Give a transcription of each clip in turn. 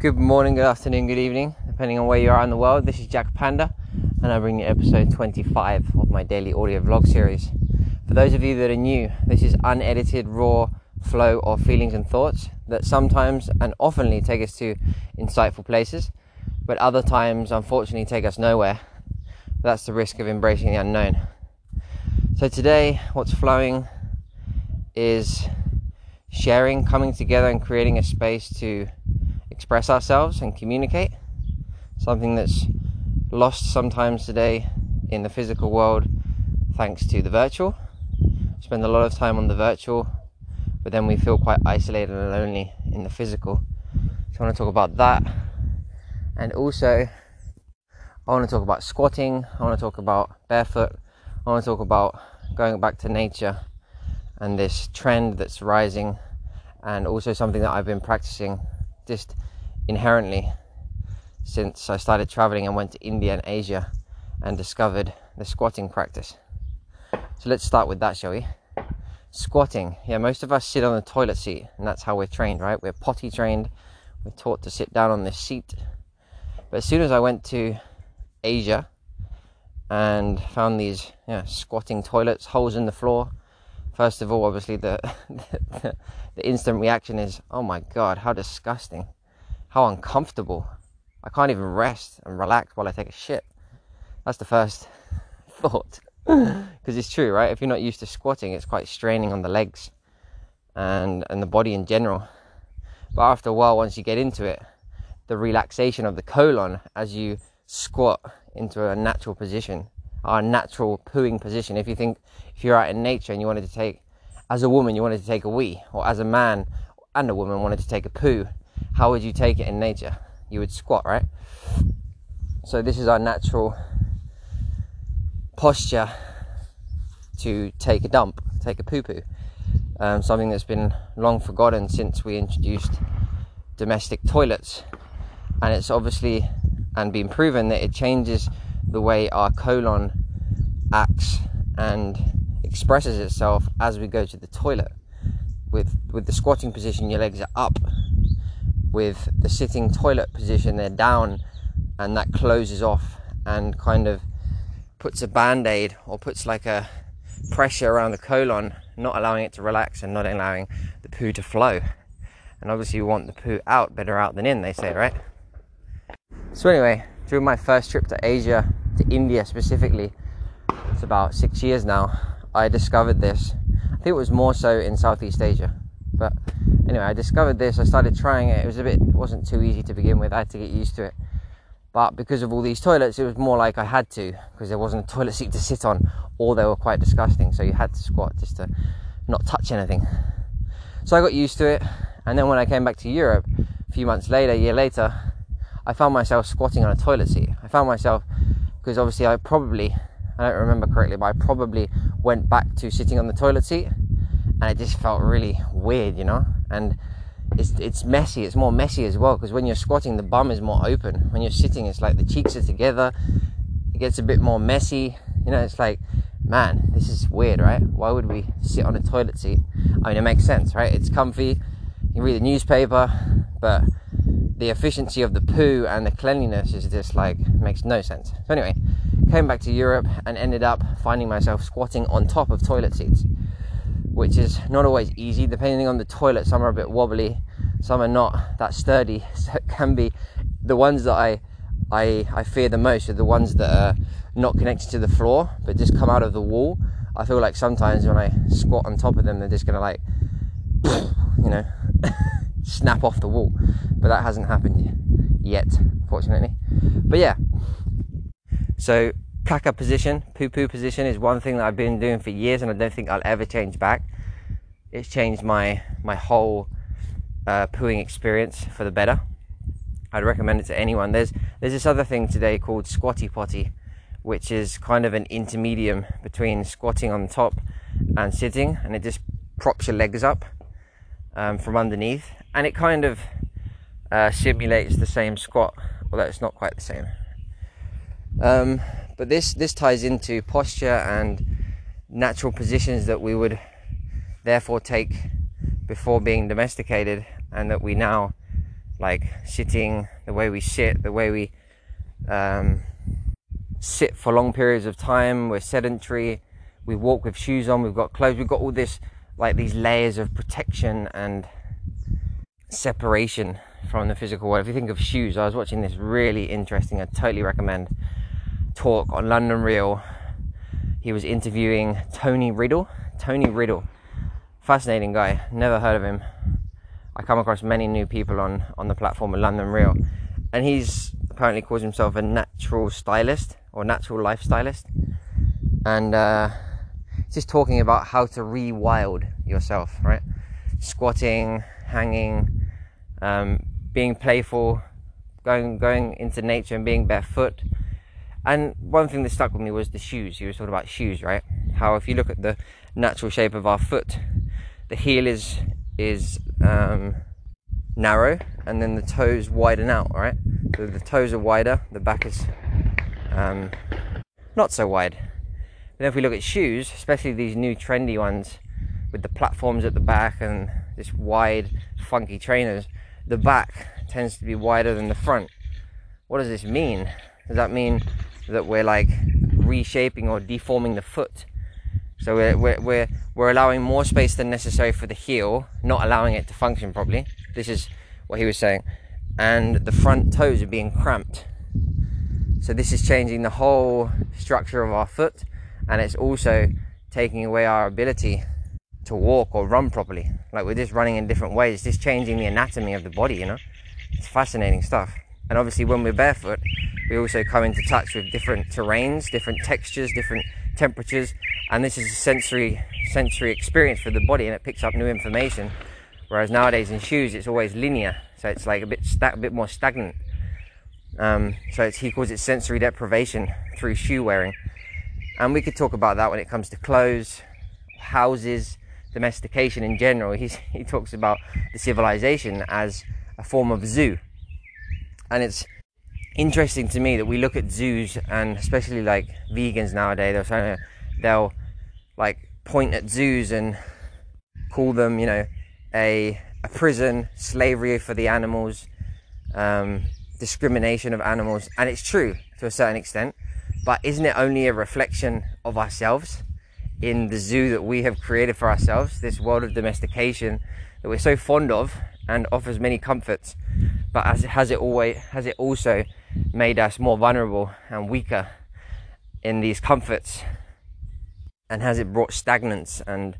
Good morning, good afternoon, good evening, depending on where you are in the world. This is Jack Panda, and I bring you episode 25 of my daily audio vlog series. For those of you that are new, this is unedited, raw flow of feelings and thoughts that sometimes and oftenly take us to insightful places, but other times, unfortunately, take us nowhere. That's the risk of embracing the unknown. So, today, what's flowing is sharing, coming together, and creating a space to express ourselves and communicate. Something that's lost sometimes today in the physical world thanks to the virtual. We spend a lot of time on the virtual, but then we feel quite isolated and lonely in the physical. So I want to talk about that. And also, I want to talk about squatting, I want to talk about barefoot, I want to talk about going back to nature and this trend that's rising, and also something that I've been practicing just inherently since I started traveling and went to India and Asia and discovered the squatting practice. So let's start with that, shall we? Squatting. Yeah, most of us sit on the toilet seat, and that's how we're trained, right? We're potty trained. We're taught to sit down on this seat. But as soon as I went to Asia and found these yeah, squatting toilets, holes in the floor, first of all, obviously, the, the, the instant reaction is, oh my god, how disgusting how uncomfortable. I can't even rest and relax while I take a shit. That's the first thought. Because it's true, right? If you're not used to squatting, it's quite straining on the legs and, and the body in general. But after a while, once you get into it, the relaxation of the colon as you squat into a natural position, a natural pooing position. If you think, if you're out in nature and you wanted to take, as a woman, you wanted to take a wee, or as a man and a woman wanted to take a poo, how would you take it in nature? You would squat, right? So, this is our natural posture to take a dump, take a poo poo. Um, something that's been long forgotten since we introduced domestic toilets. And it's obviously and been proven that it changes the way our colon acts and expresses itself as we go to the toilet. With with the squatting position, your legs are up, with the sitting toilet position, they're down, and that closes off and kind of puts a band aid or puts like a pressure around the colon, not allowing it to relax and not allowing the poo to flow. And obviously, you want the poo out, better out than in, they say, right? So, anyway, during my first trip to Asia, to India specifically, it's about six years now, I discovered this. I think it was more so in Southeast Asia, but anyway, I discovered this. I started trying it. It was a bit, it wasn't too easy to begin with. I had to get used to it. But because of all these toilets, it was more like I had to because there wasn't a toilet seat to sit on, or they were quite disgusting. So you had to squat just to not touch anything. So I got used to it. And then when I came back to Europe, a few months later, a year later, I found myself squatting on a toilet seat. I found myself because obviously I probably, I don't remember correctly, but I probably went back to sitting on the toilet seat and it just felt really weird, you know and it's it's messy. It's more messy as well because when you're squatting, the bum is more open. When you're sitting, it's like the cheeks are together. It gets a bit more messy. You know, it's like, man, this is weird, right? Why would we sit on a toilet seat? I mean, it makes sense, right? It's comfy. You read the newspaper, but the efficiency of the poo and the cleanliness is just like makes no sense. So anyway, came back to Europe and ended up finding myself squatting on top of toilet seats which is not always easy depending on the toilet. Some are a bit wobbly, some are not that sturdy. So it can be the ones that I I, I fear the most are the ones that are not connected to the floor but just come out of the wall. I feel like sometimes when I squat on top of them, they're just gonna like, you know, snap off the wall. But that hasn't happened yet, fortunately. But yeah, so caca position, poo poo position is one thing that I've been doing for years and I don't think I'll ever change back. It's changed my, my whole uh, pooing experience for the better. I'd recommend it to anyone. There's, there's this other thing today called squatty potty, which is kind of an intermedium between squatting on top and sitting, and it just props your legs up um, from underneath, and it kind of uh, simulates the same squat, although it's not quite the same. Um, but this this ties into posture and natural positions that we would therefore take before being domesticated, and that we now like sitting, the way we sit, the way we um, sit for long periods of time. We're sedentary. We walk with shoes on. We've got clothes. We've got all this, like these layers of protection and separation from the physical world. If you think of shoes, I was watching this really interesting, I totally recommend talk on London Real. He was interviewing Tony Riddle. Tony Riddle, fascinating guy. Never heard of him. I come across many new people on on the platform of London Real, and he's apparently calls himself a natural stylist or natural lifestylist, and uh, just talking about how to rewild yourself, right? Squatting, hanging, um, being playful, going going into nature and being barefoot. And one thing that stuck with me was the shoes. He was talking about shoes, right? How if you look at the natural shape of our foot, the heel is is um, narrow, and then the toes widen out. Right, so the toes are wider, the back is um, not so wide. Then if we look at shoes, especially these new trendy ones with the platforms at the back and this wide, funky trainers, the back tends to be wider than the front. What does this mean? Does that mean that we're like reshaping or deforming the foot? So we're, we're, we're, we're allowing more space than necessary for the heel, not allowing it to function properly. This is what he was saying. And the front toes are being cramped. So this is changing the whole structure of our foot and it's also taking away our ability to walk or run properly. Like we're just running in different ways. Just changing the anatomy of the body, you know? It's fascinating stuff. And obviously, when we're barefoot, we also come into touch with different terrains, different textures, different temperatures, and this is a sensory sensory experience for the body, and it picks up new information. Whereas nowadays in shoes, it's always linear, so it's like a bit a bit more stagnant. Um, so he calls it sensory deprivation through shoe wearing, and we could talk about that when it comes to clothes, houses, domestication in general. He's, he talks about the civilization as a form of zoo, and it's interesting to me that we look at zoos and especially like vegans nowadays they'll trying to, they'll like point at zoos and call them you know a a prison slavery for the animals um, discrimination of animals. And it's true to a certain extent but isn't it only a reflection of ourselves? In the zoo that we have created for ourselves this world of domestication that we're so fond of and offers many comforts but as it has it always has it also made us more vulnerable and weaker in these comforts? And has it brought stagnance and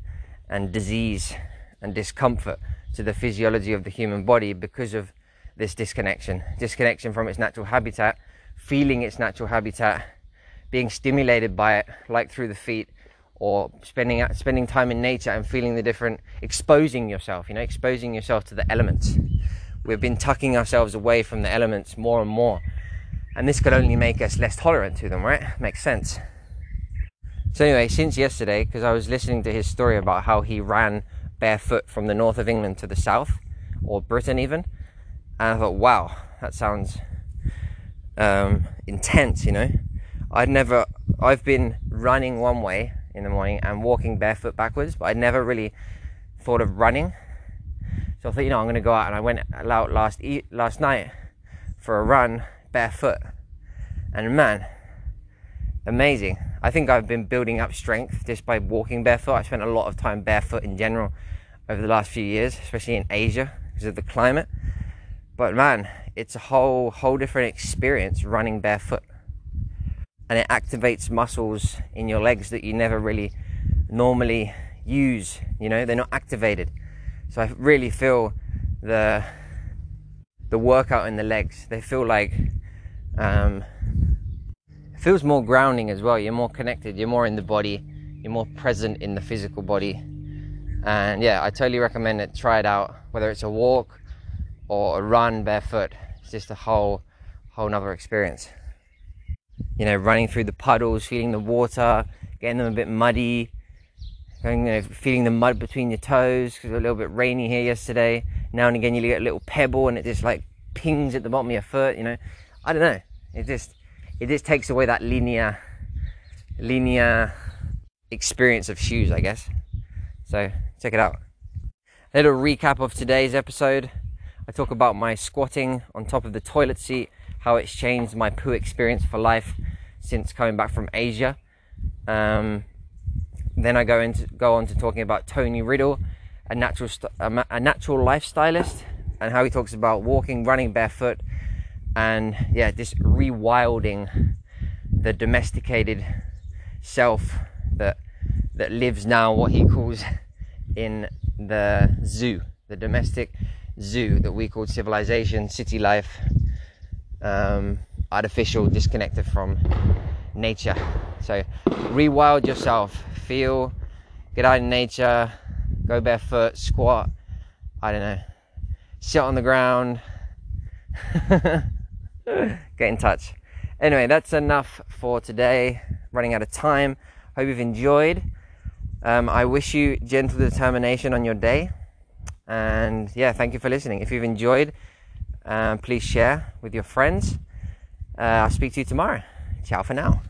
and disease and discomfort to the physiology of the human body because of this disconnection? Disconnection from its natural habitat feeling its natural habitat being stimulated by it like through the feet or spending spending time in nature and feeling the different exposing yourself you know exposing yourself to the elements. We've been tucking ourselves away from the elements more and more. And this could only make us less tolerant to them right? Makes sense. So anyway since yesterday because i was listening to his story about how he ran barefoot from the north of england to the south or britain even and i thought wow that sounds um, intense you know? I'd never i've been running one way in the morning and walking barefoot backwards, but I never really thought of running. So I thought, you know, I'm going to go out, and I went out last e- last night for a run barefoot, and man, amazing. I think I've been building up strength just by walking barefoot. I spent a lot of time barefoot in general over the last few years, especially in Asia because of the climate. But man, it's a whole whole different experience running barefoot and it activates muscles in your legs that you never really normally use you know they're not activated. So i really feel the the workout in the legs they feel like um, it feels more grounding as well. You're more connected you're more in the body you're more present in the physical body. And yeah i totally recommend it. Try it out whether it's a walk or a run barefoot. It's just a whole whole nother experience you know, running through the puddles, feeling the water, getting them a bit muddy, you know, feeling the mud between your toes because it was a little bit rainy here yesterday. Now and again, you get a little pebble and it just like pings at the bottom of your foot. You know, I don't know. It just it just takes away that linear linear experience of shoes, I guess. So check it out. A little recap of today's episode. I talk about my squatting on top of the toilet seat, how it's changed my poo experience for life since coming back from Asia. Um, then I go into go on to talking about Tony Riddle, a natural st- a, natural lifestylist, and how he talks about walking, running barefoot, and yeah, this rewilding the domesticated self that that lives now what he calls in the zoo, the domestic zoo that we call civilization, city life, um, artificial, disconnected from nature. So rewild yourself, feel, get out in nature, go barefoot, squat, I don't know, sit on the ground, get in touch. Anyway, that's enough for today. Running out of time. Hope you've enjoyed. Um, I wish you gentle determination on your day. And yeah, thank you for listening. If you've enjoyed, um, please share with your friends. Uh, I'll speak to you tomorrow. Ciao for now.